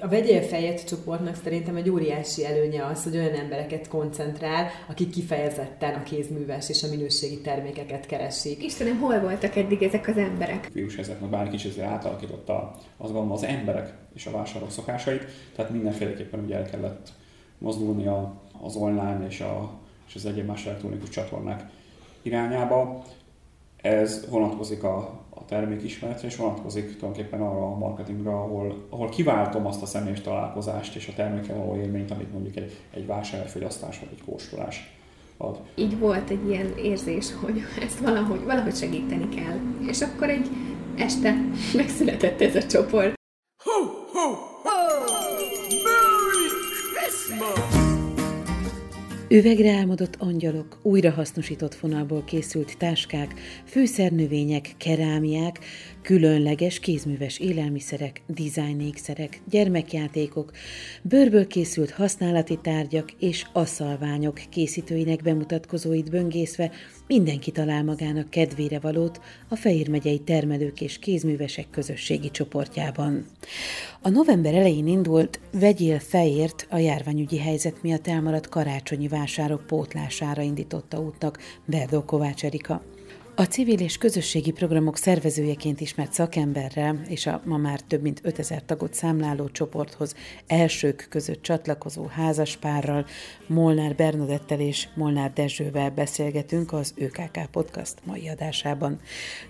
A vegyél fejet csoportnak szerintem egy óriási előnye az, hogy olyan embereket koncentrál, akik kifejezetten a kézműves és a minőségi termékeket keresik. Istenem, hol voltak eddig ezek az emberek? Vírus helyzetben bárki kicsit átalakította azt gondolom az emberek és a vásárlók szokásait, tehát mindenféleképpen ugye el kellett mozdulni a, az online és, a, és az egyéb más elektronikus csatornák irányába. Ez vonatkozik a, termékismeretre, és vonatkozik tulajdonképpen arra a marketingre, ahol, ahol kiváltom azt a személyes találkozást és a termékkel való élményt, amit mondjuk egy, egy vásárfogyasztás vagy egy kóstolás ad. Így volt egy ilyen érzés, hogy ezt valahogy, valahogy segíteni kell. És akkor egy este megszületett ez a csoport. Ho, ho, ho! Merry Christmas! Üvegre álmodott angyalok, újrahasznosított fonalból készült táskák, fűszernövények, kerámiák, különleges kézműves élelmiszerek, dizájnékszerek, gyermekjátékok, bőrből készült használati tárgyak és aszalványok készítőinek bemutatkozóit böngészve mindenki talál magának kedvére valót a Fehér megyei termelők és kézművesek közösségi csoportjában. A november elején indult Vegyél Fejért a járványügyi helyzet miatt elmaradt karácsonyi vásárok pótlására indította útnak Berdó Kovács Erika. A civil és közösségi programok szervezőjeként ismert szakemberrel és a ma már több mint 5000 tagot számláló csoporthoz elsők között csatlakozó házaspárral, Molnár Bernadettel és Molnár Dezsővel beszélgetünk az ÖKK Podcast mai adásában.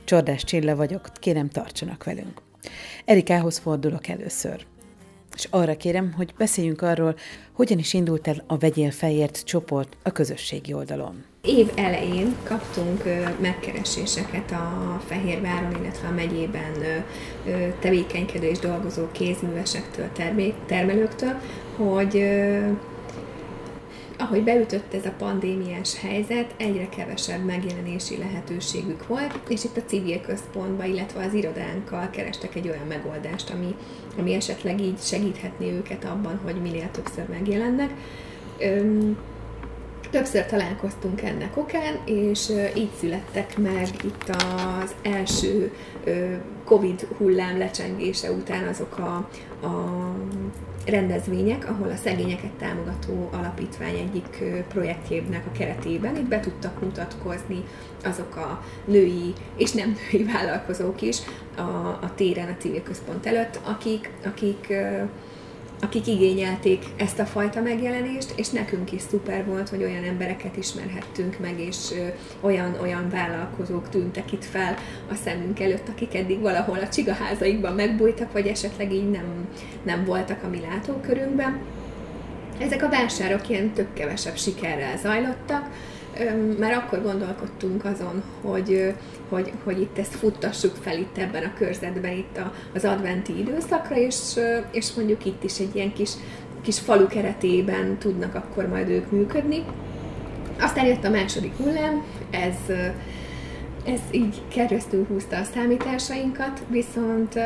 Csordás Csilla vagyok, kérem tartsanak velünk. Erikához fordulok először és arra kérem, hogy beszéljünk arról, hogyan is indult el a Vegyél Fejért csoport a közösségi oldalon. Év elején kaptunk megkereséseket a Fehérváron, illetve a megyében tevékenykedő és dolgozó kézművesektől, termelőktől, hogy ahogy beütött ez a pandémiás helyzet, egyre kevesebb megjelenési lehetőségük volt, és itt a civil központba, illetve az irodánkkal kerestek egy olyan megoldást, ami, ami esetleg így segíthetné őket abban, hogy minél többször megjelennek. Többször találkoztunk ennek okán, és így születtek meg itt az első Covid hullám lecsengése után azok a, a rendezvények, ahol a szegényeket támogató alapítvány egyik projektjének a keretében itt be tudtak mutatkozni azok a női és nem női vállalkozók is a, a téren, a civil központ előtt, akik, akik akik igényelték ezt a fajta megjelenést, és nekünk is szuper volt, hogy olyan embereket ismerhettünk meg, és olyan, olyan vállalkozók tűntek itt fel a szemünk előtt, akik eddig valahol a csigaházaikban megbújtak, vagy esetleg így nem, nem voltak a mi látókörünkben. Ezek a vásárok ilyen több-kevesebb sikerrel zajlottak, már akkor gondolkodtunk azon, hogy, hogy, hogy itt ezt futtassuk fel itt ebben a körzetben, itt az adventi időszakra, és, és mondjuk itt is egy ilyen kis, kis falu keretében tudnak akkor majd ők működni. Aztán jött a második hullám, ez, ez így keresztül húzta a számításainkat, viszont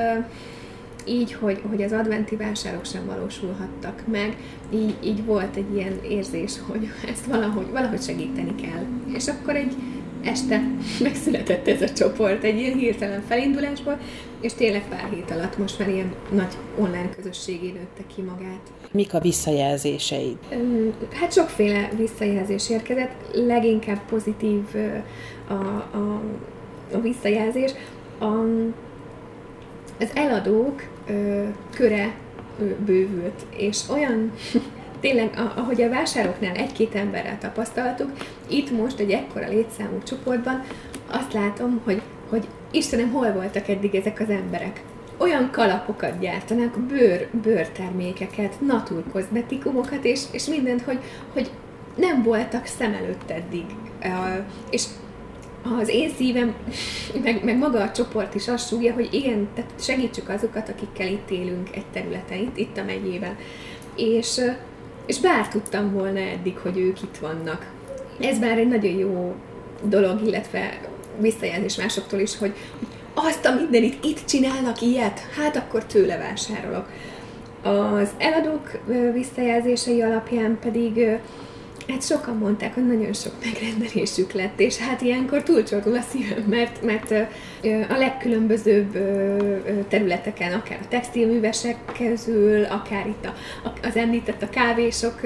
így, hogy, hogy az adventi vásárok sem valósulhattak meg, így, így volt egy ilyen érzés, hogy ezt valahogy, valahogy segíteni kell. És akkor egy este megszületett ez a csoport egy ilyen hirtelen felindulásból, és tényleg pár hét alatt most már ilyen nagy online közösségé nőtte ki magát. Mik a visszajelzéseid? Hát sokféle visszajelzés érkezett, leginkább pozitív a, a, a visszajelzés. A, az eladók ö, köre ö, bővült, és olyan tényleg, ahogy a vásároknál egy-két emberrel tapasztaltuk, itt most egy ekkora létszámú csoportban azt látom, hogy, hogy Istenem, hol voltak eddig ezek az emberek? Olyan kalapokat gyártanak, bőr, bőrtermékeket, naturkozmetikumokat, és, és mindent, hogy, hogy nem voltak szem előtt eddig. És az én szívem, meg, meg maga a csoport is azt súgja, hogy igen, tehát segítsük azokat, akikkel itt élünk egy területen, itt, itt a megyében. És, és bár tudtam volna eddig, hogy ők itt vannak. Ez már egy nagyon jó dolog, illetve visszajelzés másoktól is, hogy azt a mindenit itt csinálnak ilyet, hát akkor tőle vásárolok. Az eladók visszajelzései alapján pedig Hát sokan mondták, hogy nagyon sok megrendelésük lett, és hát ilyenkor túlcsordul a szívem, mert, mert a legkülönbözőbb területeken, akár a textilművesek közül, akár itt a, az említett a kávésok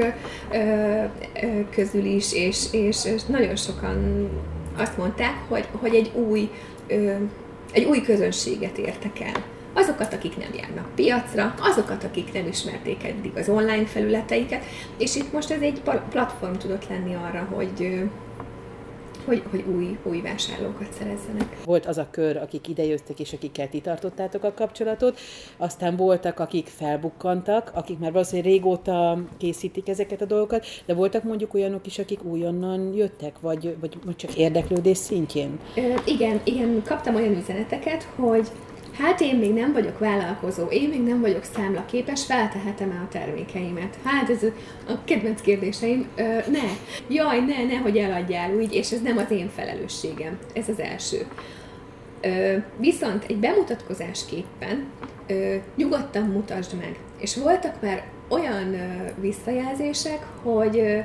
közül is, és, és, és nagyon sokan azt mondták, hogy, hogy egy új egy új közönséget értek el azokat, akik nem járnak piacra, azokat, akik nem ismerték eddig az online felületeiket, és itt most ez egy platform tudott lenni arra, hogy hogy, hogy új, új vásárlókat szerezzenek. Volt az a kör, akik idejöttek, és akikkel ti tartottátok a kapcsolatot, aztán voltak, akik felbukkantak, akik már valószínűleg régóta készítik ezeket a dolgokat, de voltak mondjuk olyanok is, akik újonnan jöttek, vagy, vagy csak érdeklődés szintjén? Ö, igen, igen, kaptam olyan üzeneteket, hogy Hát én még nem vagyok vállalkozó, én még nem vagyok számlaképes, feltehetem-e a termékeimet? Hát ez a kedvenc kérdéseim, ö, ne, jaj, ne, ne, hogy eladjál úgy, és ez nem az én felelősségem. Ez az első. Ö, viszont egy bemutatkozásképpen ö, nyugodtan mutasd meg. És voltak már olyan ö, visszajelzések, hogy ö,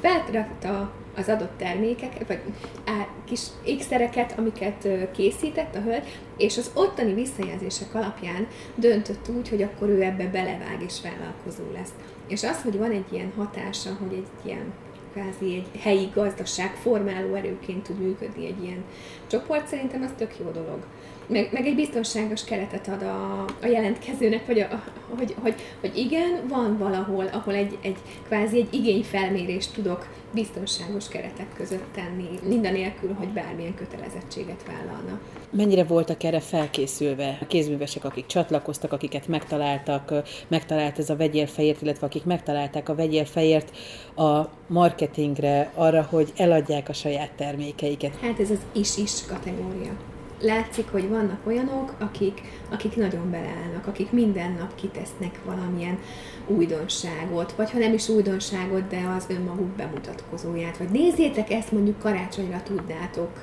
felrakta az adott termékek, vagy á, kis ékszereket, amiket készített a hölgy, és az ottani visszajelzések alapján döntött úgy, hogy akkor ő ebbe belevág és vállalkozó lesz. És az, hogy van egy ilyen hatása, hogy egy ilyen kvázi egy helyi gazdaság formáló erőként tud működni egy ilyen csoport, szerintem az tök jó dolog meg, meg egy biztonságos keretet ad a, a jelentkezőnek, vagy a, hogy, hogy, hogy igen, van valahol, ahol egy, egy kvázi egy igényfelmérést tudok biztonságos keretek között tenni, nélkül, hogy bármilyen kötelezettséget vállalna. Mennyire voltak erre felkészülve a kézművesek, akik csatlakoztak, akiket megtaláltak, megtalált ez a vegyélfejért, illetve akik megtalálták a vegyélfejért a marketingre, arra, hogy eladják a saját termékeiket? Hát ez az is-is kategória látszik, hogy vannak olyanok, akik, akik nagyon beleállnak, akik minden nap kitesznek valamilyen újdonságot, vagy ha nem is újdonságot, de az önmaguk bemutatkozóját, vagy nézzétek, ezt mondjuk karácsonyra tudnátok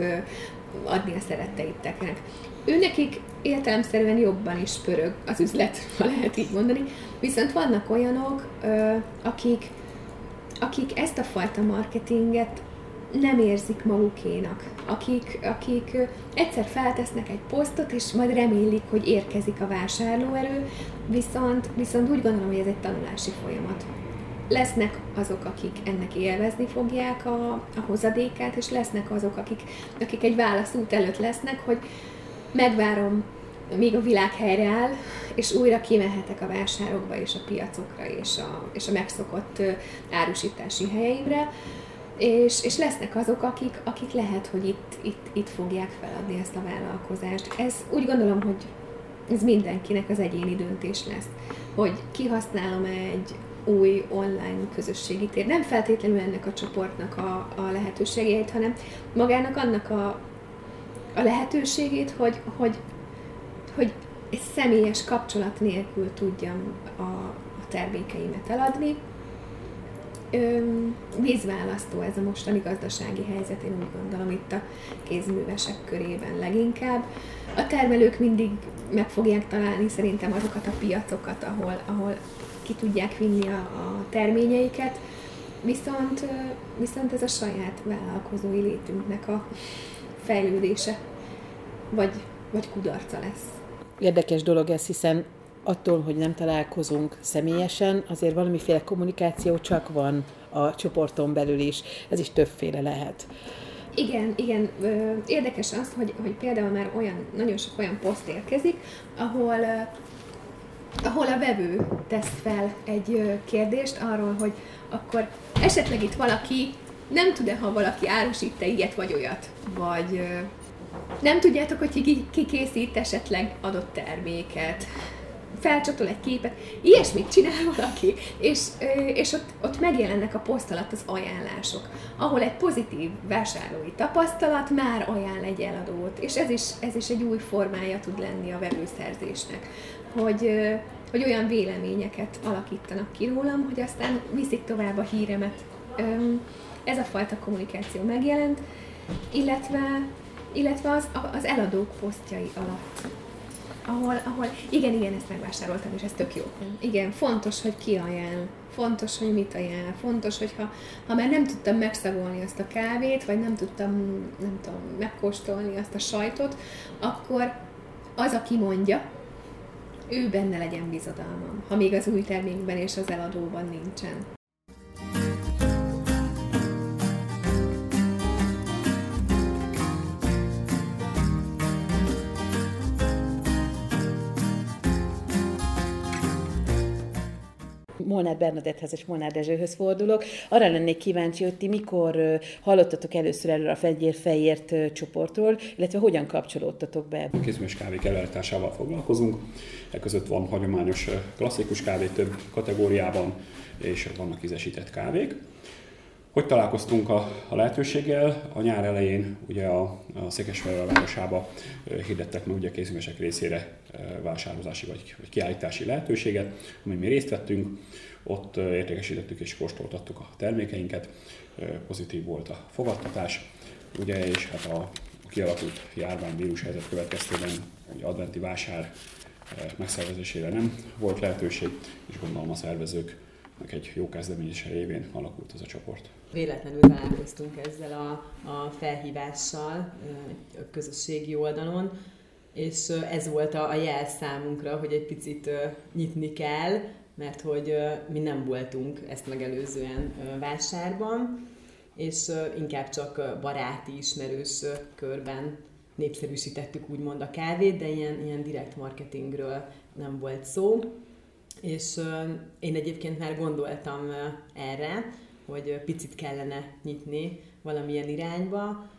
adni a szeretteiteknek. Őnekik értelemszerűen jobban is pörög az üzlet, ha lehet így mondani, viszont vannak olyanok, akik, akik ezt a fajta marketinget nem érzik magukénak, akik, akik egyszer feltesznek egy posztot, és majd remélik, hogy érkezik a vásárlóerő, viszont, viszont úgy gondolom, hogy ez egy tanulási folyamat. Lesznek azok, akik ennek élvezni fogják a, a hozadékát, és lesznek azok, akik, akik egy válaszút előtt lesznek, hogy megvárom, míg a világ helyreáll, és újra kimehetek a vásárokba és a piacokra és a, és a megszokott árusítási helyeimre, és, és lesznek azok, akik, akik lehet, hogy itt, itt, itt fogják feladni ezt a vállalkozást. Ez úgy gondolom, hogy ez mindenkinek az egyéni döntés lesz, hogy kihasználom egy új online közösségi tér. Nem feltétlenül ennek a csoportnak a, a lehetőségeit, hanem magának annak a, a lehetőségét, hogy, hogy, hogy egy személyes kapcsolat nélkül tudjam a, a termékeimet eladni, vízválasztó ez a mostani gazdasági helyzet, én úgy gondolom itt a kézművesek körében leginkább. A termelők mindig meg fogják találni szerintem azokat a piacokat, ahol, ahol ki tudják vinni a, a terményeiket, viszont, viszont ez a saját vállalkozói létünknek a fejlődése, vagy, vagy kudarca lesz. Érdekes dolog ez, hiszen attól, hogy nem találkozunk személyesen, azért valamiféle kommunikáció csak van a csoporton belül is. Ez is többféle lehet. Igen, igen. Érdekes az, hogy, hogy például már olyan, nagyon sok olyan poszt érkezik, ahol ahol a vevő tesz fel egy kérdést arról, hogy akkor esetleg itt valaki nem tud-e, ha valaki árusít-e ilyet vagy olyat, vagy nem tudjátok, hogy ki, ki készít esetleg adott terméket, felcsatol egy képet, ilyesmit csinál valaki, és, és ott, ott megjelennek a poszt alatt az ajánlások, ahol egy pozitív vásárlói tapasztalat már ajánl egy eladót, és ez is, ez is egy új formája tud lenni a vevőszerzésnek, hogy, hogy olyan véleményeket alakítanak ki rólam, hogy aztán viszik tovább a híremet. Ez a fajta kommunikáció megjelent, illetve, illetve az, az eladók posztjai alatt ahol, ahol, igen, igen, ezt megvásároltam, és ez tök jó. Igen, fontos, hogy ki ajánl, fontos, hogy mit ajánl, fontos, hogy ha, ha már nem tudtam megszagolni azt a kávét, vagy nem tudtam, nem tudom, megkóstolni azt a sajtot, akkor az, aki mondja, ő benne legyen bizodalmam, ha még az új termékben és az eladóban nincsen. Molnár Bernadettehez és Molnár Dezsőhöz fordulok. Arra lennék kíváncsi, hogy ti mikor hallottatok először erről a Fegyér Fejért csoportról, illetve hogyan kapcsolódtatok be? A kézműves kávék előállításával foglalkozunk. E között van hagyományos klasszikus kávé több kategóriában, és vannak ízesített kávék. Hogy találkoztunk a, a lehetőséggel? A nyár elején ugye a, a Székesfehérvár városába hirdettek meg ugye a készülések részére vásározási vagy, vagy kiállítási lehetőséget, amin mi részt vettünk. Ott értékesítettük és kóstoltattuk a termékeinket, pozitív volt a fogadtatás, ugye, és hát a, a kialakult járványvírus helyzet következtében egy adventi vásár megszervezésére nem volt lehetőség, és gondolom a szervezők egy jó kezdeményezése révén alakult ez a csoport. Véletlenül találkoztunk ezzel a, a felhívással a közösségi oldalon, és ez volt a, jel számunkra, hogy egy picit nyitni kell, mert hogy mi nem voltunk ezt megelőzően vásárban, és inkább csak baráti, ismerős körben népszerűsítettük úgymond a kávét, de ilyen, ilyen direkt marketingről nem volt szó. És én egyébként már gondoltam erre, hogy picit kellene nyitni valamilyen irányba,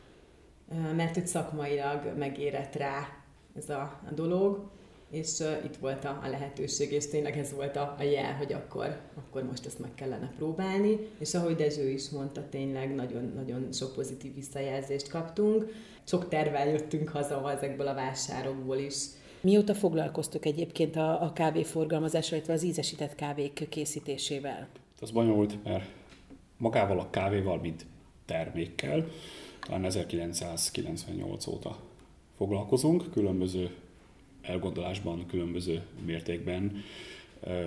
mert hogy szakmailag megérett rá ez a, a dolog, és itt volt a, a lehetőség, és tényleg ez volt a, a jel, hogy akkor, akkor most ezt meg kellene próbálni, és ahogy Dezső is mondta, tényleg nagyon-nagyon sok pozitív visszajelzést kaptunk. Sok tervel jöttünk haza ezekből a vásárokból is. Mióta foglalkoztok egyébként a, a kávéforgalmazással, illetve az ízesített kávék készítésével? Az bonyolult, mert magával a kávéval, mint termékkel, talán 1998 óta foglalkozunk, különböző elgondolásban, különböző mértékben,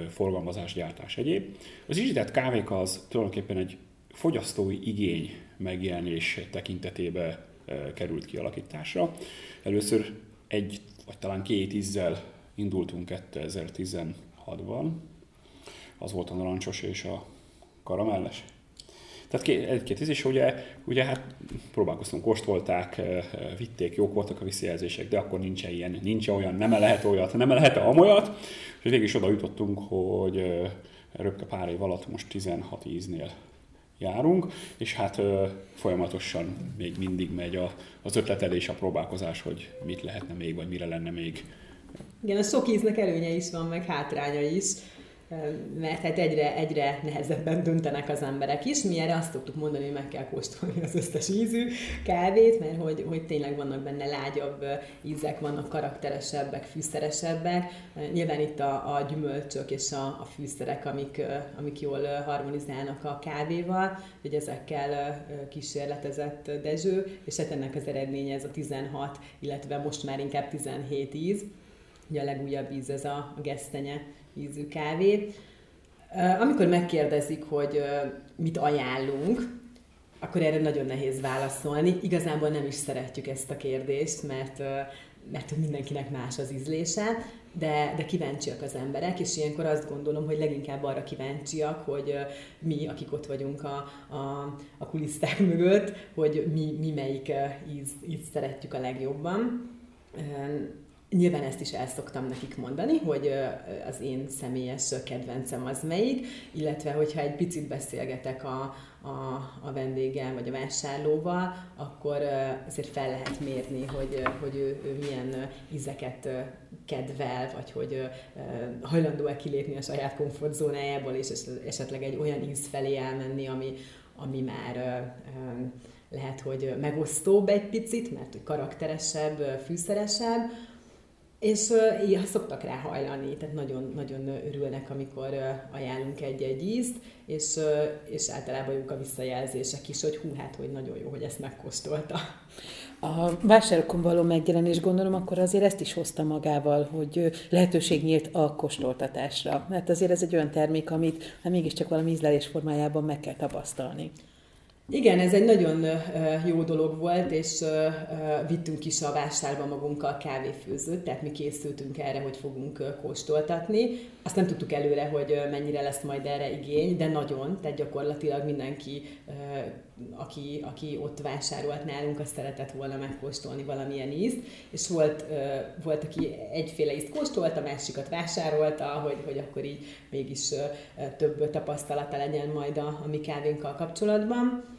forgalmazás, gyártás egyéb. Az ízített kávék az tulajdonképpen egy fogyasztói igény megjelenés tekintetében került kialakításra. Először egy vagy talán két ízzel indultunk 2016-ban. Az volt a narancsos és a karamelles. Tehát egy-két íz, és ugye, ugye hát próbálkoztunk, kóstolták, vitték, jók voltak a visszajelzések, de akkor nincs ilyen, nincs olyan, nem lehet olyat, nem lehet amolyat, és végig is oda jutottunk, hogy röpke pár év alatt most 16 íznél járunk, és hát folyamatosan még mindig megy a, az ötletelés, a próbálkozás, hogy mit lehetne még, vagy mire lenne még. Igen, a sok íznek előnye is van, meg hátránya is mert hát egyre, egyre nehezebben döntenek az emberek is. Mi erre azt szoktuk mondani, hogy meg kell kóstolni az összes ízű kávét, mert hogy, hogy tényleg vannak benne lágyabb ízek, vannak karakteresebbek, fűszeresebbek. Nyilván itt a, a gyümölcsök és a, a fűszerek, amik, amik jól harmonizálnak a kávéval, hogy ezekkel kísérletezett Dezső, és hát ennek az eredménye ez a 16, illetve most már inkább 17 íz. Ugye a legújabb íz ez a gesztenye ízű kávé. Amikor megkérdezik, hogy mit ajánlunk, akkor erre nagyon nehéz válaszolni. Igazából nem is szeretjük ezt a kérdést, mert, mert mindenkinek más az ízlése, de, de kíváncsiak az emberek, és ilyenkor azt gondolom, hogy leginkább arra kíváncsiak, hogy mi, akik ott vagyunk a, a, a kuliszták mögött, hogy mi, mi melyik íz, íz szeretjük a legjobban. Nyilván ezt is el szoktam nekik mondani, hogy az én személyes kedvencem az melyik, illetve hogyha egy picit beszélgetek a, a, a vendéggel vagy a vásárlóval, akkor azért fel lehet mérni, hogy, hogy ő, ő milyen ízeket kedvel, vagy hogy hajlandó-e kilépni a saját komfortzónájából, és esetleg egy olyan íz felé elmenni, ami, ami már lehet, hogy megosztóbb egy picit, mert karakteresebb, fűszeresebb, És így szoktak rá hajlani, tehát nagyon, nagyon örülnek, amikor ajánlunk egy-egy ízt, és, és általában jók a visszajelzések is, hogy hú, hát, hogy nagyon jó, hogy ezt megkóstolta. A vásárokon való megjelenés gondolom akkor azért ezt is hozta magával, hogy lehetőség nyílt a kóstoltatásra. Mert azért ez egy olyan termék, amit hát mégiscsak valami ízlelés formájában meg kell tapasztalni. Igen, ez egy nagyon jó dolog volt, és vittünk is a vásárba magunkkal kávéfőzőt, tehát mi készültünk erre, hogy fogunk kóstoltatni. Azt nem tudtuk előre, hogy mennyire lesz majd erre igény, de nagyon, tehát gyakorlatilag mindenki, aki, aki ott vásárolt nálunk, azt szeretett volna megkóstolni valamilyen ízt, és volt, volt aki egyféle ízt kóstolt, a másikat vásárolta, hogy, hogy akkor így mégis több tapasztalata legyen majd a, a mi kávénkkal kapcsolatban.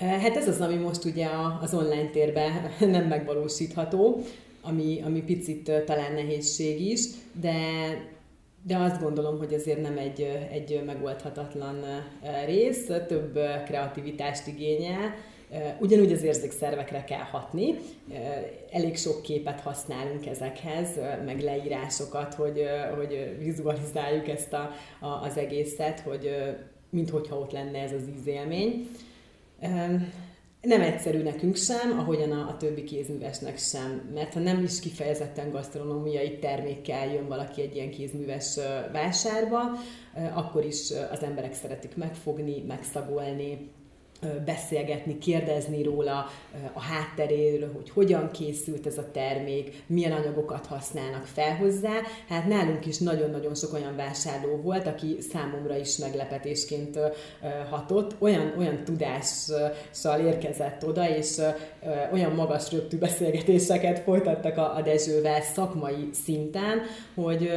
Hát ez az, ami most ugye az online térben nem megvalósítható, ami, ami picit talán nehézség is, de, de azt gondolom, hogy azért nem egy, egy megoldhatatlan rész, több kreativitást igényel, Ugyanúgy az érzékszervekre kell hatni, elég sok képet használunk ezekhez, meg leírásokat, hogy, hogy vizualizáljuk ezt a, a, az egészet, hogy minthogyha ott lenne ez az ízélmény. Nem egyszerű nekünk sem, ahogyan a, a többi kézművesnek sem, mert ha nem is kifejezetten gasztronómiai termékkel jön valaki egy ilyen kézműves vásárba, akkor is az emberek szeretik megfogni, megszagolni, beszélgetni, kérdezni róla a hátteréről, hogy hogyan készült ez a termék, milyen anyagokat használnak fel hozzá. Hát nálunk is nagyon-nagyon sok olyan vásárló volt, aki számomra is meglepetésként hatott, olyan, olyan tudással érkezett oda, és olyan magas röptű beszélgetéseket folytattak a, a Dezsővel szakmai szinten, hogy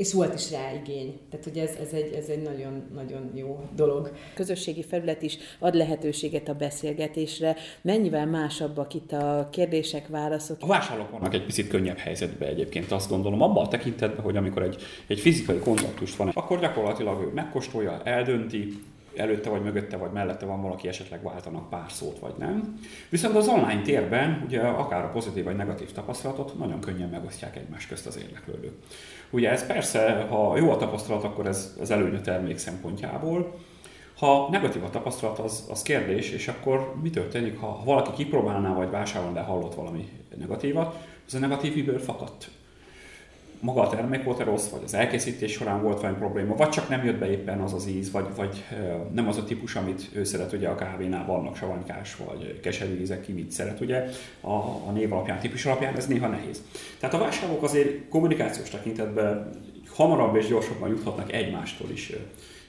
és volt is rá igény. Tehát, hogy ez, ez, egy, ez egy nagyon, nagyon jó dolog. Közösségi felület is ad lehetőséget a beszélgetésre. Mennyivel másabbak itt a kérdések, válaszok? A vásárlók vannak egy picit könnyebb helyzetben egyébként, azt gondolom, abban a tekintetben, hogy amikor egy, egy fizikai kontaktust van, akkor gyakorlatilag ő megkóstolja, eldönti, előtte vagy mögötte vagy mellette van valaki, esetleg váltanak pár szót vagy nem. Viszont az online térben ugye akár a pozitív vagy negatív tapasztalatot nagyon könnyen megosztják egymás közt az érdeklődők. Ugye ez persze, ha jó a tapasztalat, akkor ez az előny a termék szempontjából, ha negatív a tapasztalat, az, az kérdés, és akkor mi történik, ha, valaki kipróbálná, vagy vásárol, de hallott valami negatívat, az a negatív miből fakadt? Maga a termék volt-e rossz, vagy az elkészítés során volt valami probléma, vagy csak nem jött be éppen az az íz, vagy, vagy nem az a típus, amit ő szeret, ugye a kávénál vannak savanykás, vagy keserű ízek, ki mit szeret, ugye a, a név alapján, típus alapján ez néha nehéz. Tehát a vásárlók azért kommunikációs tekintetben hamarabb és gyorsabban juthatnak egymástól is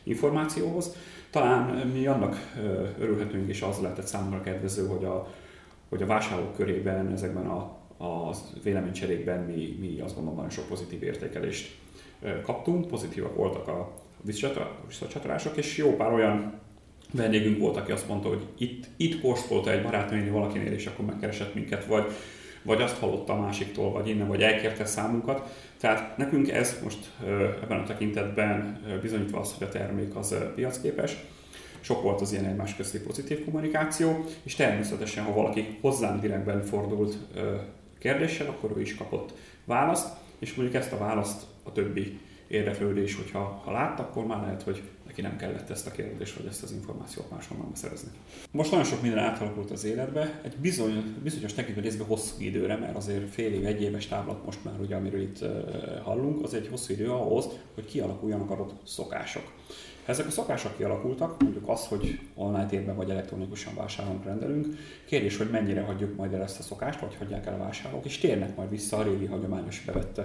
információhoz. Talán mi annak örülhetünk, és az lehetett számomra kedvező, hogy a, hogy a vásárlók körében ezekben a a véleménycserékben mi, mi azt gondolom nagyon sok pozitív értékelést kaptunk, pozitívak voltak a visszacsatolások, és jó pár olyan vendégünk volt, aki azt mondta, hogy itt, itt kóstolta egy barátnőni valakinél, és akkor megkeresett minket, vagy, vagy azt hallotta a másiktól, vagy innen, vagy elkérte számunkat. Tehát nekünk ez most ebben a tekintetben bizonyítva az, hogy a termék az piacképes. Sok volt az ilyen egymás közti pozitív kommunikáció, és természetesen, ha valaki hozzánk direktben fordult kérdéssel, akkor ő is kapott választ, és mondjuk ezt a választ a többi érdeklődés, hogyha ha látta, akkor már lehet, hogy neki nem kellett ezt a kérdést, vagy ezt az információt máshonnan szerezni. Most nagyon sok minden átalakult az életbe, egy bizony, bizonyos technikai részben hosszú időre, mert azért fél év, egy éves táblat most már, ugye, amiről itt hallunk, az egy hosszú idő ahhoz, hogy kialakuljanak adott szokások. Ezek a szokások kialakultak, mondjuk az, hogy online térben vagy elektronikusan vásárolunk, rendelünk, kérdés, hogy mennyire hagyjuk majd el ezt a szokást, vagy hagyják el a vásárlók, és térnek majd vissza a régi hagyományos bevett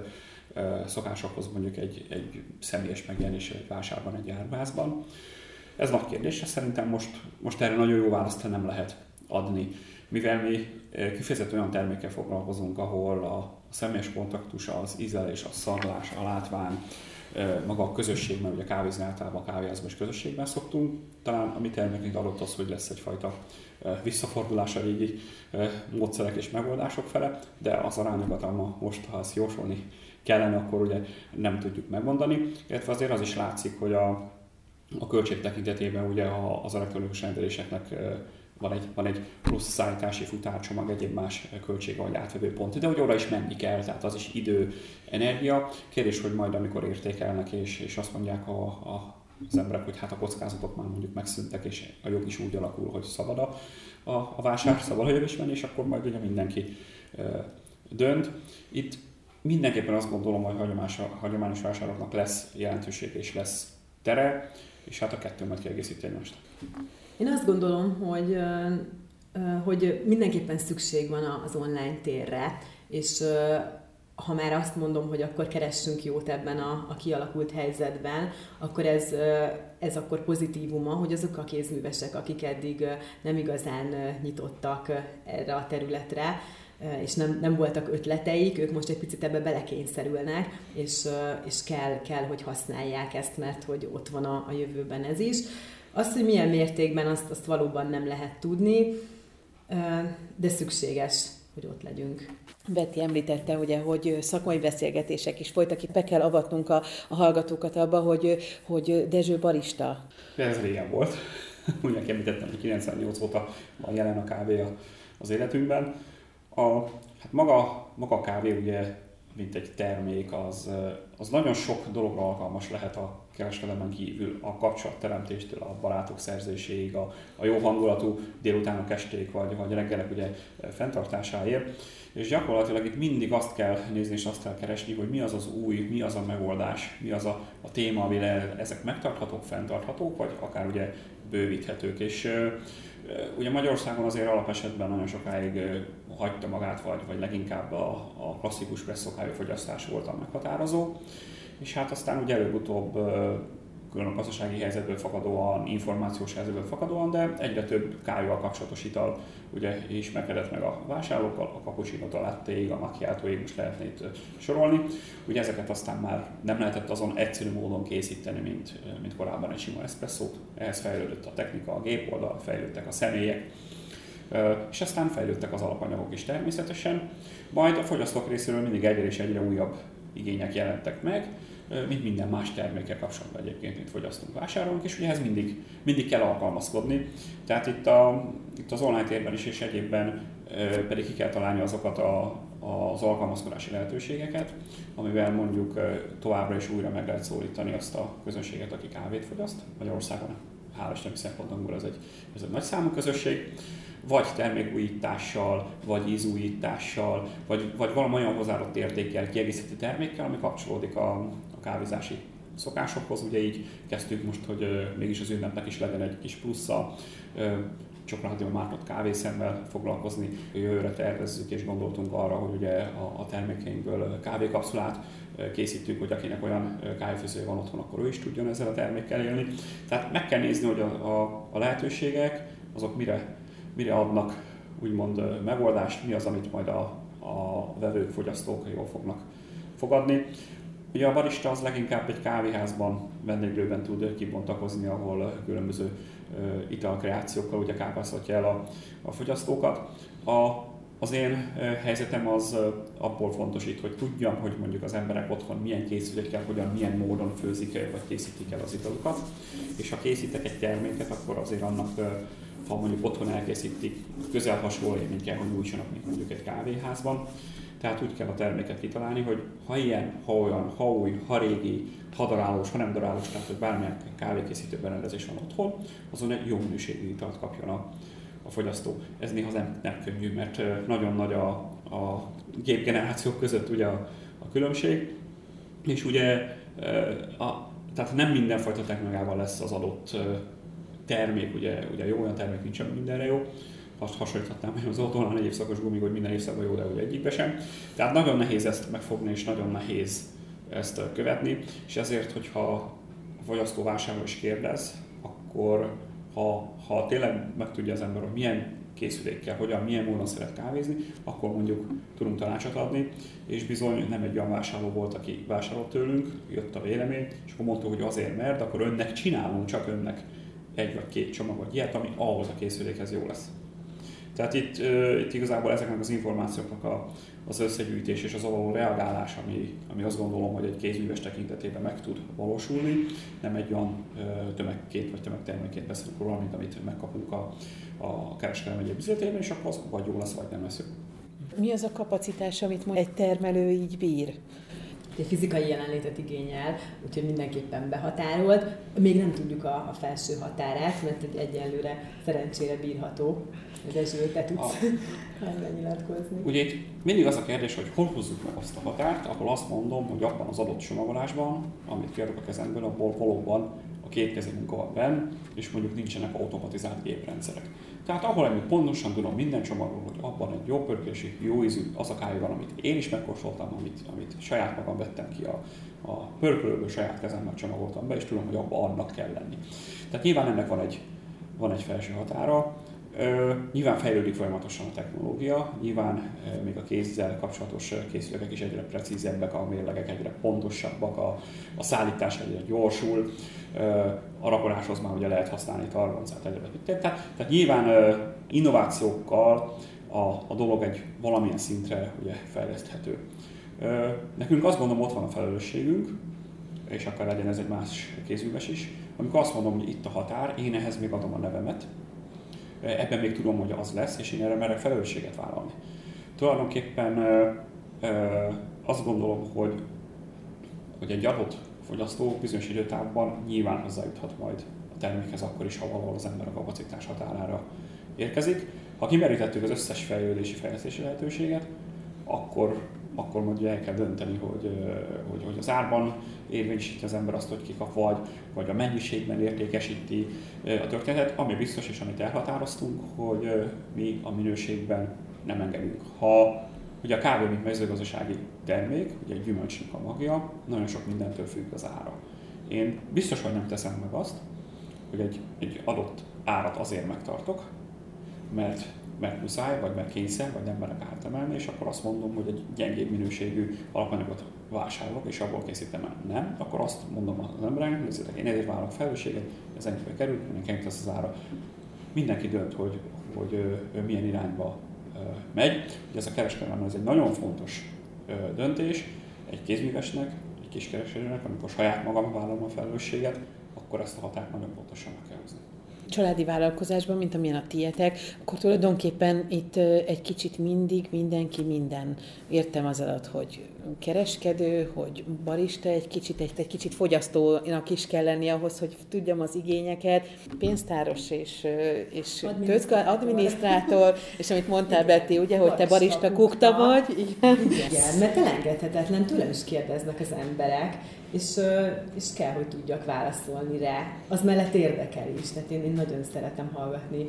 szokásokhoz, mondjuk egy, egy személyes megjelenés egy vásárban, egy árbázban. Ez nagy kérdés, szerintem most, most erre nagyon jó választ nem lehet adni, mivel mi kifejezetten olyan termékkel foglalkozunk, ahol a személyes kontaktus, az ízlelés, a szaglás, a látvány, maga a közösség, mert ugye kávézni általában a kávéházban is közösségben szoktunk. Talán a mi termékünk adott az, hogy lesz egyfajta visszafordulás a régi módszerek és megoldások fele, de az arányokat, ama most, ha ezt jósolni kellene, akkor ugye nem tudjuk megmondani. Illetve azért az is látszik, hogy a, a költség tekintetében ugye az elektronikus rendeléseknek van egy, van egy plusz szállítási futárcsomag, egyéb más költsége vagy átvevő pont, de hogy oda is menni kell, tehát az is idő, energia. Kérdés, hogy majd amikor értékelnek és, és azt mondják a, a, az emberek, hogy hát a kockázatok már mondjuk megszűntek, és a jog is úgy alakul, hogy szabad a, a, a vásár, szabad a is menni, és akkor majd ugye mindenki e, dönt. Itt mindenképpen azt gondolom, hogy hagyományos, hagyományos vásároknak lesz jelentőség és lesz tere, és hát a kettő majd kiegészíti egymást. Én azt gondolom, hogy, hogy mindenképpen szükség van az online térre, és ha már azt mondom, hogy akkor keressünk jót ebben a, a kialakult helyzetben, akkor ez, ez akkor pozitívuma, hogy azok a kézművesek, akik eddig nem igazán nyitottak erre a területre, és nem, nem voltak ötleteik, ők most egy picit ebbe belekényszerülnek, és, és kell, kell, hogy használják ezt, mert hogy ott van a, a jövőben ez is. Azt, hogy milyen mértékben, azt, azt valóban nem lehet tudni, de szükséges, hogy ott legyünk. Betty említette, ugye, hogy szakmai beszélgetések is folytak, itt be kell avatnunk a, a hallgatókat abba, hogy, hogy Dezső barista. Ez régen volt. Ugye említettem, hogy 98 óta van jelen a kávé az életünkben. A, hát maga, maga a kávé ugye, mint egy termék, az, az nagyon sok dologra alkalmas lehet a kereskedelmen kívül a kapcsolatteremtéstől a barátok szerzéséig, a, a jó hangulatú délutánok esték vagy, vagy reggelek ugye fenntartásáért. És gyakorlatilag itt mindig azt kell nézni és azt kell keresni, hogy mi az az új, mi az a megoldás, mi az a, a téma, amire ezek megtarthatók, fenntarthatók, vagy akár ugye bővíthetők. És ugye Magyarországon azért alapesetben nagyon sokáig hagyta magát, vagy, vagy leginkább a, a klasszikus presszókájú fogyasztás volt a meghatározó. És hát aztán ugye előbb-utóbb gazdasági helyzetből fakadóan, információs helyzetből fakadóan, de egyre több kájúval kapcsolatos ital ugye ismerkedett meg a vásárlókkal, a cappuccino a lattéig, a macchiatóig most lehetne itt sorolni. Ugye ezeket aztán már nem lehetett azon egyszerű módon készíteni, mint, mint korábban egy sima espresszót. Ehhez fejlődött a technika, a gépoldal, fejlődtek a személyek, és aztán fejlődtek az alapanyagok is természetesen. Majd a fogyasztók részéről mindig egyre és egyre újabb igények jelentek meg, mint minden más termékkel kapcsolatban egyébként, mint fogyasztunk, vásárolunk, és ugye ehhez mindig, mindig kell alkalmazkodni. Tehát itt, a, itt az online térben is és egyébben pedig ki kell találni azokat a, az alkalmazkodási lehetőségeket, amivel mondjuk továbbra is újra meg lehet szólítani azt a közönséget, aki kávét fogyaszt. Magyarországon hál' Istennek szempontból ez egy, ez egy nagy számú közösség vagy termékújítással, vagy ízújítással, vagy, vagy valami olyan hozzáadott értékkel, kiegészítő termékkel, ami kapcsolódik a kávézási szokásokhoz. Ugye így kezdtük most, hogy mégis az ünnepnek is legyen egy kis plusza, Csokrahadi Mártott kávészemmel foglalkozni. Jövőre tervezzük és gondoltunk arra, hogy ugye a, a termékeinkből kávékapszulát készítünk, hogy akinek olyan kávéfőzője van otthon, akkor ő is tudjon ezzel a termékkel élni. Tehát meg kell nézni, hogy a, a, a lehetőségek azok mire mire adnak úgymond megoldást, mi az, amit majd a, a vevők, fogyasztók jól fognak fogadni. Ugye a barista az leginkább egy kávéházban, vendéglőben tud kibontakozni, ahol különböző italkreációkkal ugye kápászhatja el a, a fogyasztókat. A, az én helyzetem az abból fontos itt, hogy tudjam, hogy mondjuk az emberek otthon milyen készülékkel, hogyan, milyen módon főzik vagy készítik el az italukat. És ha készítek egy terméket, akkor azért annak ha mondjuk otthon elkészítik, közel hasonló élményt kell, hogy nyújtsanak, mint mondjuk egy kávéházban. Tehát úgy kell a terméket kitalálni, hogy ha ilyen, ha olyan, ha új, ha régi, ha darálós, ha nem darálós, tehát hogy bármilyen kávékészítő berendezés van otthon, azon egy jó minőségű italt kapjon a, a fogyasztó. Ez néha nem, nem könnyű, mert nagyon nagy a, a gépgenerációk között ugye a, a különbség, és ugye a, tehát nem mindenfajta technológiával lesz az adott termék, ugye, ugye jó olyan termék nincs, mindenre jó, azt hasonlíthatnám, hogy az autónál egy évszakos gumi, hogy minden évszakban jó, de hogy egyikbe sem. Tehát nagyon nehéz ezt megfogni, és nagyon nehéz ezt követni, és ezért, hogyha a fogyasztó vásárló is kérdez, akkor ha, ha tényleg megtudja az ember, hogy milyen készülékkel, hogyan, milyen módon szeret kávézni, akkor mondjuk tudunk tanácsot adni, és bizony nem egy olyan vásárló volt, aki vásárolt tőlünk, jött a vélemény, és akkor mondta, hogy azért mert, akkor önnek csinálunk, csak önnek egy vagy két csomag vagy ilyet, ami ahhoz a készülékhez jó lesz. Tehát itt, itt igazából ezeknek az információknak a, az összegyűjtés és az való reagálás, ami, ami azt gondolom, hogy egy kézműves tekintetében meg tud valósulni, nem egy olyan tömegként vagy tömegtermékként beszélünk róla, mint amit megkapunk a, a kereskedelmi egyéb üzletében, és akkor az vagy jó lesz, vagy nem lesz. Mi az a kapacitás, amit egy termelő így bír? Egy fizikai jelenlétet igényel, úgyhogy mindenképpen behatárolt. Még nem tudjuk a, a felső határát, mert egy egyenlőre szerencsére bírható. Dezső, te tudsz ah. nyilatkozni. Ugye itt mindig az a kérdés, hogy hol húzzuk meg azt a határt, ahol azt mondom, hogy abban az adott csomagolásban, amit kiadok a kezemből, abból valóban a kétkezi munka van benne, és mondjuk nincsenek automatizált géprendszerek. Tehát ahol én pontosan tudom minden csomagról, hogy abban egy jó pörkési, jó ízű az a kávé van, amit én is megkóstoltam, amit, amit saját magam vettem ki a, a pörkölőből, saját kezemmel csomagoltam be, és tudom, hogy abban annak kell lenni. Tehát nyilván ennek van egy, van egy felső határa, nyilván fejlődik folyamatosan a technológia, nyilván még a kézzel kapcsolatos készülékek is egyre precízebbek, a mérlegek egyre pontosabbak, a, a szállítás egyre gyorsul, a rakoláshoz már ugye lehet használni targoncát, egyre. Tehát, tehát nyilván innovációkkal a, a dolog egy valamilyen szintre ugye fejleszthető. Nekünk azt gondolom, ott van a felelősségünk, és akár legyen ez egy más kézműves is, amikor azt mondom, hogy itt a határ, én ehhez még adom a nevemet, ebben még tudom, hogy az lesz, és én erre merek felelősséget vállalni. Tulajdonképpen azt gondolom, hogy, hogy egy adott fogyasztó bizonyos időtávban nyilván hozzájuthat majd a termékhez akkor is, ha valahol az ember a kapacitás határára érkezik. Ha kimerítettük az összes fejlődési, fejlesztési lehetőséget, akkor, akkor majd el kell dönteni, hogy, hogy, hogy az árban érvényesíti az ember azt, hogy kikap, vagy, vagy a mennyiségben értékesíti a történetet, ami biztos és amit elhatároztunk, hogy mi a minőségben nem engedünk. Ha ugye a kávé, mint mezőgazdasági termék, ugye egy gyümölcsnek a magja, nagyon sok mindentől függ az ára. Én biztos, hogy nem teszem meg azt, hogy egy, egy adott árat azért megtartok, mert mert muszáj, vagy mert kényszer, vagy nem merek átemelni, és akkor azt mondom, hogy egy gyengébb minőségű alapanyagot vásárolok, és abból készítem el. Nem, akkor azt mondom az embereknek, hogy én ezért vállalok felelősséget, ez ennyibe kerül, mindenkinek lesz az ára. Mindenki dönt, hogy, hogy ő milyen irányba megy. Ugye ez a kereskedelem ez egy nagyon fontos döntés egy kézművesnek, egy kiskereskedőnek, amikor saját magam vállalom a felelősséget, akkor ezt a határt nagyon pontosan meg kell hozni családi vállalkozásban, mint amilyen a tietek, akkor tulajdonképpen itt egy kicsit mindig mindenki minden. Értem az alatt, hogy kereskedő, hogy barista, egy kicsit, egy, egy kicsit fogyasztónak is kell lenni ahhoz, hogy tudjam az igényeket, pénztáros és, és adminisztrátor. adminisztrátor, és amit mondtál Betty, ugye, hogy te barista kukta vagy. Igen. Igen, mert elengedhetetlen, tőlem is kérdeznek az emberek, és, és kell, hogy tudjak válaszolni rá. Az mellett érdekel is, tehát én, én nagyon szeretem hallgatni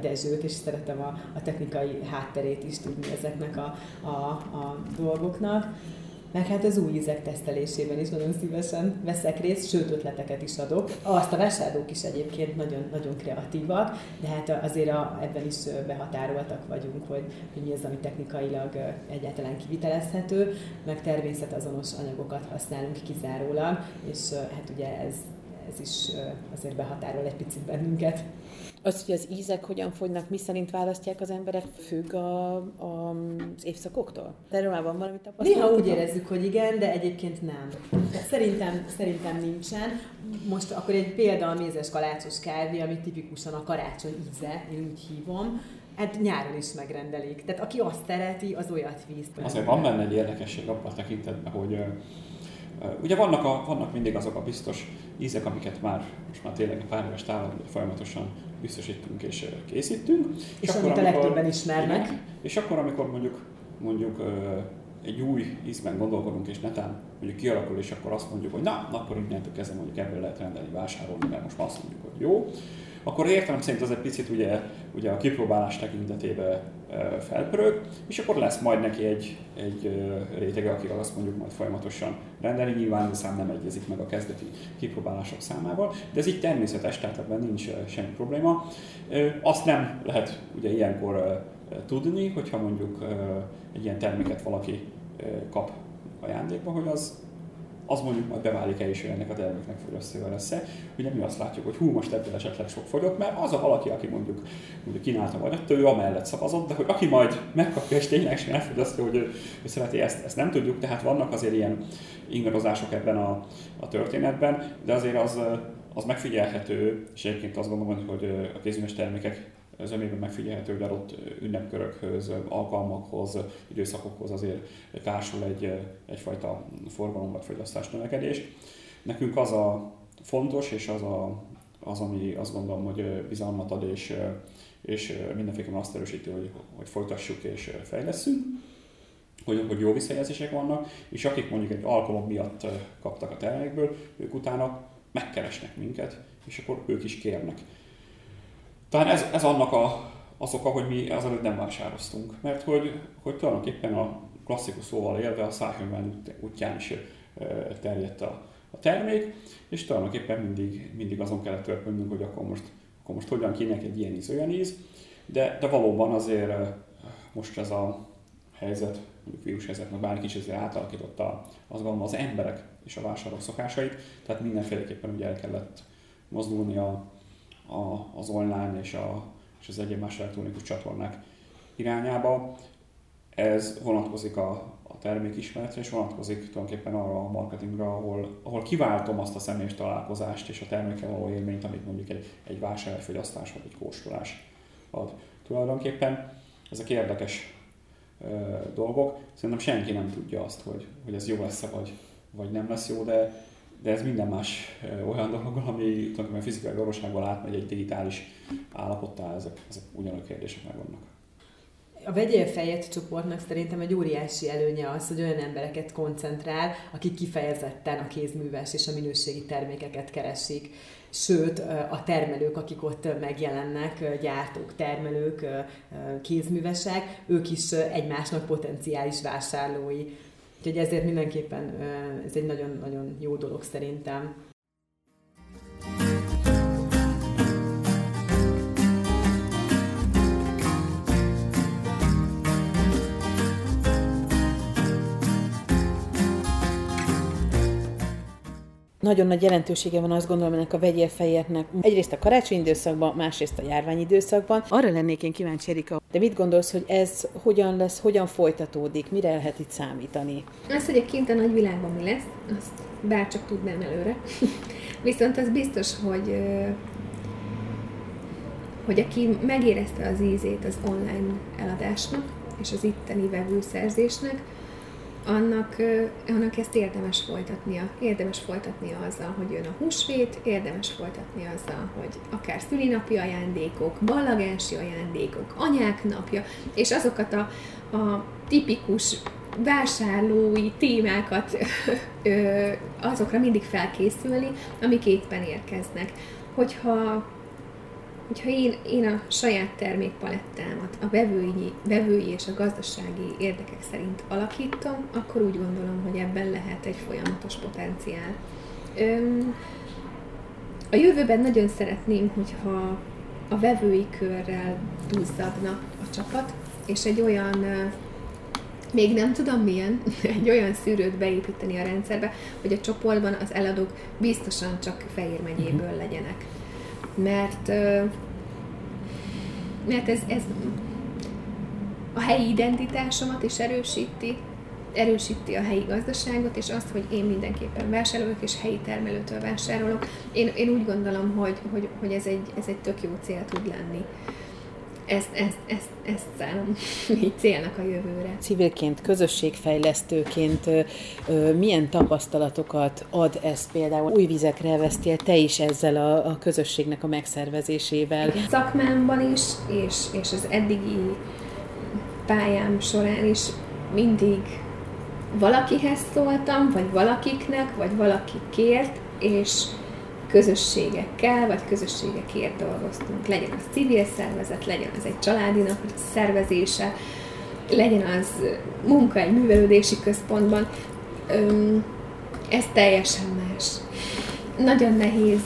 Dezsőt, és szeretem a, a technikai hátterét is tudni ezeknek a, a, a dolgoknak meg hát az új ízek tesztelésében is nagyon szívesen veszek részt, sőt ötleteket is adok. Azt a vásárlók is egyébként nagyon, nagyon kreatívak, de hát azért a, ebben is behatároltak vagyunk, hogy, hogy mi az, ami technikailag egyáltalán kivitelezhető, meg természetazonos anyagokat használunk kizárólag, és hát ugye ez, ez is azért behatárol egy picit bennünket. Az, hogy az ízek hogyan fogynak, mi szerint választják az emberek, függ a, a, az évszakoktól? Erről már van valami tapasztalat? Néha úgy érezzük, hogy igen, de egyébként nem. Szerintem, szerintem nincsen. Most akkor egy példa a mézes kalácsos kávé, ami tipikusan a karácsony íze, én úgy hívom hát nyáron is megrendelik. Tehát aki azt szereti, az olyat víz. Azért van benne egy érdekesség abban a tekintetben, hogy Ugye vannak, a, vannak mindig azok a biztos ízek, amiket már most már tényleg a pár éves távol folyamatosan biztosítunk és készítünk. És, és akkor, amit a legtöbben ismernek. Igen, és akkor, amikor mondjuk, mondjuk egy új ízben gondolkodunk, és netán mondjuk kialakul, és akkor azt mondjuk, hogy na, akkor innentől kezdve mondjuk ebből lehet rendelni, vásárolni, mert most már azt mondjuk, hogy jó akkor értelem szerint az egy picit ugye, ugye a kipróbálás tekintetében felpörög, és akkor lesz majd neki egy, egy rétege, aki azt mondjuk majd folyamatosan rendelni. Nyilván szám nem egyezik meg a kezdeti kipróbálások számával, de ez így természetes, tehát ebben nincs semmi probléma. Azt nem lehet ugye ilyenkor tudni, hogyha mondjuk egy ilyen terméket valaki kap ajándékba, hogy az az mondjuk majd beválik-e is, hogy ennek a terméknek fogyasztóval lesz Ugye mi azt látjuk, hogy hú, most ebből esetleg sok fogyott, mert az a valaki, aki mondjuk, mondjuk kínálta vagy ő amellett szavazott, de hogy aki majd megkapja és tényleg sem elfogyasztja, hogy ő, ő szereti ezt, ezt nem tudjuk, tehát vannak azért ilyen ingadozások ebben a, a történetben, de azért az, az megfigyelhető, és egyébként azt gondolom, hogy a kézműves termékek zömében megfigyelhető, hogy adott ünnepkörökhöz, alkalmakhoz, időszakokhoz azért társul egy, egyfajta forgalom vagy fogyasztás növekedés. Nekünk az a fontos, és az, a, az ami azt gondolom, hogy bizalmat ad, és, és mindenféleképpen azt erősíti, hogy, hogy folytassuk és fejleszünk, hogy, hogy jó visszajelzések vannak, és akik mondjuk egy alkalom miatt kaptak a termékből, ők utána megkeresnek minket, és akkor ők is kérnek. Talán ez, ez annak a, az oka, hogy mi azelőtt nem vásároztunk, mert hogy, hogy tulajdonképpen a klasszikus szóval élve a szájhőben útján is terjedt a, a termék, és tulajdonképpen mindig, mindig azon kellett törpönnünk, hogy akkor most, akkor most hogyan kinek egy ilyen íz, olyan íz, de, de valóban azért most ez a helyzet, mondjuk vírus helyzet, meg bárki is azért átalakította azt gondolom az emberek és a vásárlók szokásait, tehát mindenféleképpen ugye el kellett mozdulni a, a, az online és, a, és az egyéb más elektronikus csatornák irányába. Ez vonatkozik a, a termékismeretre, és vonatkozik tulajdonképpen arra a marketingre, ahol, ahol kiváltom azt a személyes találkozást és a termékkel való élményt, amit mondjuk egy, egy vásárfogyasztás vagy egy kóstolás ad. Tulajdonképpen ezek érdekes ö, dolgok. Szerintem senki nem tudja azt, hogy, hogy ez jó lesz-e vagy, vagy nem lesz jó, de de ez minden más olyan dolog, ami tulajdonképpen fizikai valóságból átmegy egy digitális állapottá, ezek, ezek ugyanolyan kérdések megvannak. A vegyél fejet csoportnak szerintem egy óriási előnye az, hogy olyan embereket koncentrál, akik kifejezetten a kézműves és a minőségi termékeket keresik. Sőt, a termelők, akik ott megjelennek, gyártók, termelők, kézművesek, ők is egymásnak potenciális vásárlói. Úgyhogy ezért mindenképpen ez egy nagyon-nagyon jó dolog szerintem. Nagyon nagy jelentősége van azt gondolom ennek a vegyél fejeknek. Egyrészt a karácsony időszakban, másrészt a járvány időszakban. Arra lennék én kíváncsi, Erika, de mit gondolsz, hogy ez hogyan lesz, hogyan folytatódik, mire lehet itt számítani? Az, hogy a kint a nagy világban mi lesz, azt bárcsak tudnám előre. Viszont az biztos, hogy hogy aki megérezte az ízét az online eladásnak, és az itteni vevőszerzésnek, annak, annak ezt érdemes folytatnia. Érdemes folytatnia azzal, hogy jön a húsvét, érdemes folytatnia azzal, hogy akár szülinapi ajándékok, ballagási ajándékok, anyák napja, és azokat a, a tipikus vásárlói témákat azokra mindig felkészülni, amik éppen érkeznek. Hogyha hogyha én, én a saját termékpalettámat a vevői, vevői és a gazdasági érdekek szerint alakítom, akkor úgy gondolom, hogy ebben lehet egy folyamatos potenciál. Öm, a jövőben nagyon szeretném, hogyha a vevői körrel duzzadna a csapat, és egy olyan, még nem tudom milyen, egy olyan szűrőt beépíteni a rendszerbe, hogy a csoportban az eladók biztosan csak Fehér megyéből mhm. legyenek mert, mert ez, ez a helyi identitásomat is erősíti, erősíti a helyi gazdaságot, és azt, hogy én mindenképpen vásárolok, és helyi termelőtől vásárolok. Én, én úgy gondolom, hogy, hogy, hogy ez, egy, ez egy tök jó cél tud lenni ezt, ezt, ezt, ezt szállom így célnak a jövőre. Civilként, közösségfejlesztőként milyen tapasztalatokat ad ez például? Új vizekre vesztél te is ezzel a, a közösségnek a megszervezésével? Igen. Szakmámban is, és, és az eddigi pályám során is mindig valakihez szóltam, vagy valakiknek, vagy valaki kért, és közösségekkel, vagy közösségekért dolgoztunk. Legyen az civil szervezet, legyen az egy családi nap szervezése, legyen az munka egy művelődési központban. Ez teljesen más. Nagyon nehéz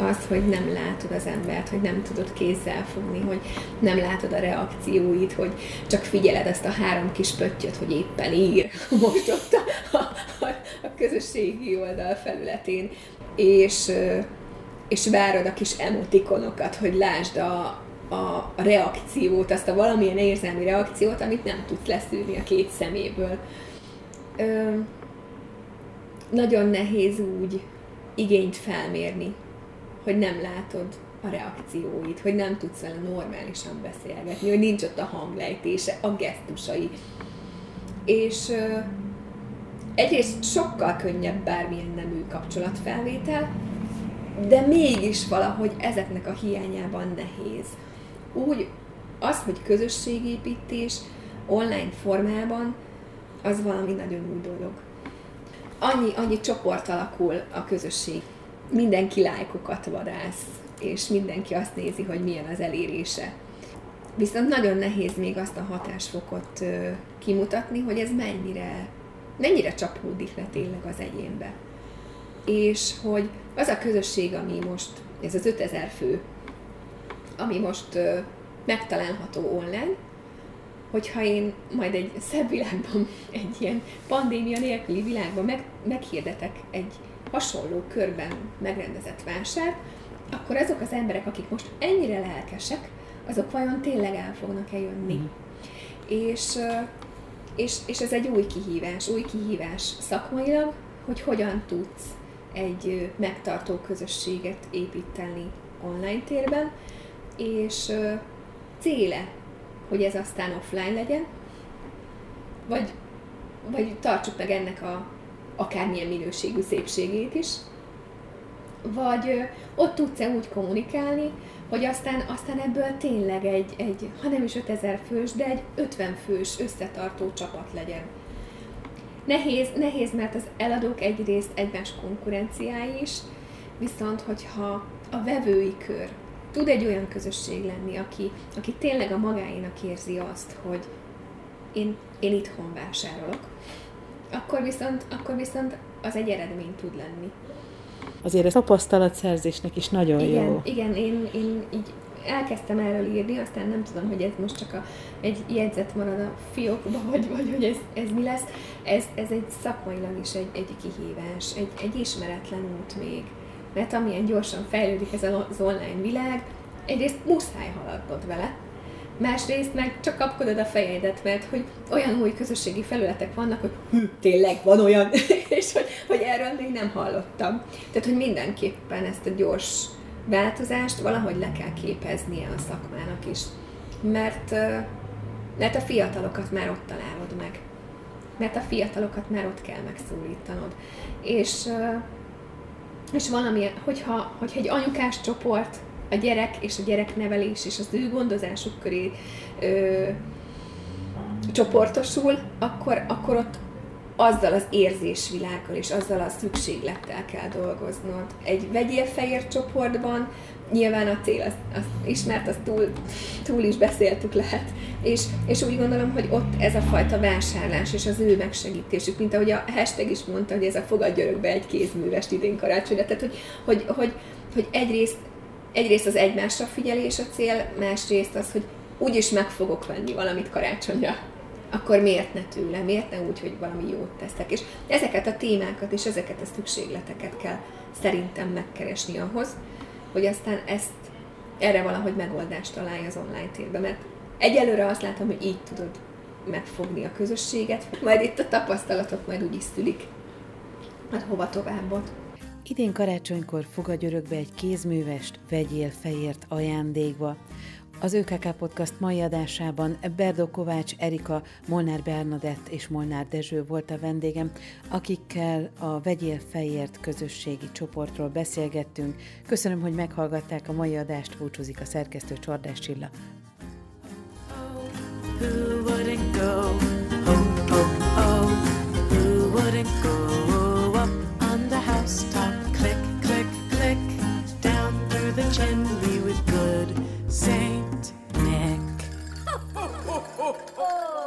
az, hogy nem látod az embert, hogy nem tudod kézzel fogni, hogy nem látod a reakcióit, hogy csak figyeled ezt a három kis pöttyöt, hogy éppen ír most ott a, a, a közösségi oldal felületén, és, és várod a kis emotikonokat, hogy lásd a, a, reakciót, azt a valamilyen érzelmi reakciót, amit nem tudsz leszűrni a két szeméből. Ö, nagyon nehéz úgy igényt felmérni, hogy nem látod a reakcióit, hogy nem tudsz vele normálisan beszélgetni, hogy nincs ott a hanglejtése, a gesztusai. És ö, egyrészt sokkal könnyebb bármilyen nemű kapcsolatfelvétel, de mégis valahogy ezeknek a hiányában nehéz. Úgy az, hogy közösségépítés online formában, az valami nagyon új dolog. Annyi, annyi csoport alakul a közösség. Mindenki lájkokat vadász, és mindenki azt nézi, hogy milyen az elérése. Viszont nagyon nehéz még azt a hatásfokot kimutatni, hogy ez mennyire, mennyire csapódik le tényleg az egyénbe. És hogy az a közösség, ami most, ez az 5000 fő, ami most megtalálható online, hogyha én majd egy szebb világban, egy ilyen pandémia nélküli világban meg, meghirdetek egy hasonló körben megrendezett vásárt, akkor azok az emberek, akik most ennyire lelkesek, azok vajon tényleg el fognak-e jönni. Mm. És, és, és ez egy új kihívás, új kihívás szakmailag, hogy hogyan tudsz egy megtartó közösséget építeni online térben, és céle, hogy ez aztán offline legyen, vagy, vagy tartsuk meg ennek a akármilyen minőségű szépségét is, vagy ott tudsz-e úgy kommunikálni, hogy aztán, aztán ebből tényleg egy, egy, ha nem is 5000 fős, de egy 50 fős összetartó csapat legyen. Nehéz, nehéz, mert az eladók egyrészt egymás konkurenciái is, viszont hogyha a vevői kör tud egy olyan közösség lenni, aki, aki tényleg a magáénak érzi azt, hogy én, én itthon vásárolok, akkor viszont, akkor viszont az egy eredmény tud lenni. Azért ez tapasztalatszerzésnek is nagyon igen, jó. Igen, én, én így elkezdtem erről írni, aztán nem tudom, hogy ez most csak a, egy jegyzet marad a fiókba, vagy, vagy hogy ez, ez mi lesz. Ez, ez egy szakmailag is egy, egy kihívás, egy, egy ismeretlen út még mert amilyen gyorsan fejlődik ez az online világ, egyrészt muszáj haladnod vele, másrészt meg csak kapkodod a fejedet, mert hogy olyan új közösségi felületek vannak, hogy hű, tényleg van olyan, és hogy, hogy erről még nem hallottam. Tehát, hogy mindenképpen ezt a gyors változást valahogy le kell képeznie a szakmának is. Mert, mert a fiatalokat már ott találod meg. Mert a fiatalokat már ott kell megszólítanod. És és valami, hogyha, hogyha egy anyukás csoport, a gyerek és a gyereknevelés és az ő gondozásuk köré ö, csoportosul, akkor, akkor ott azzal az érzésvilággal és azzal a szükséglettel kell dolgoznod. Egy vegyél fehér csoportban nyilván a cél, az, az ismert, az túl, túl is beszéltük lehet. És, és úgy gondolom, hogy ott ez a fajta vásárlás és az ő megsegítésük, mint ahogy a hashtag is mondta, hogy ez a fogadj örökbe egy kézművest idén karácsonyra. Tehát, hogy, hogy, hogy, hogy egyrészt, egyrészt az egymásra figyelés a cél, másrészt az, hogy úgyis meg fogok venni valamit karácsonyra akkor miért ne tőle, miért ne úgy, hogy valami jót teszek. És ezeket a témákat és ezeket a szükségleteket kell szerintem megkeresni ahhoz, hogy aztán ezt erre valahogy megoldást találja az online térben, mert egyelőre azt látom, hogy így tudod megfogni a közösséget, majd itt a tapasztalatok majd úgy is szülik, hát hova továbbot. Idén karácsonykor fogadj örökbe egy kézművest, vegyél fejért ajándékba. Az ÖKK Podcast mai adásában Berdó Kovács Erika, Molnár Bernadett és Molnár Dezső volt a vendégem, akikkel a Vegyél Fejért közösségi csoportról beszélgettünk. Köszönöm, hogy meghallgatták a mai adást, búcsúzik a szerkesztő Csordás Csilla. Oh, 어? 오.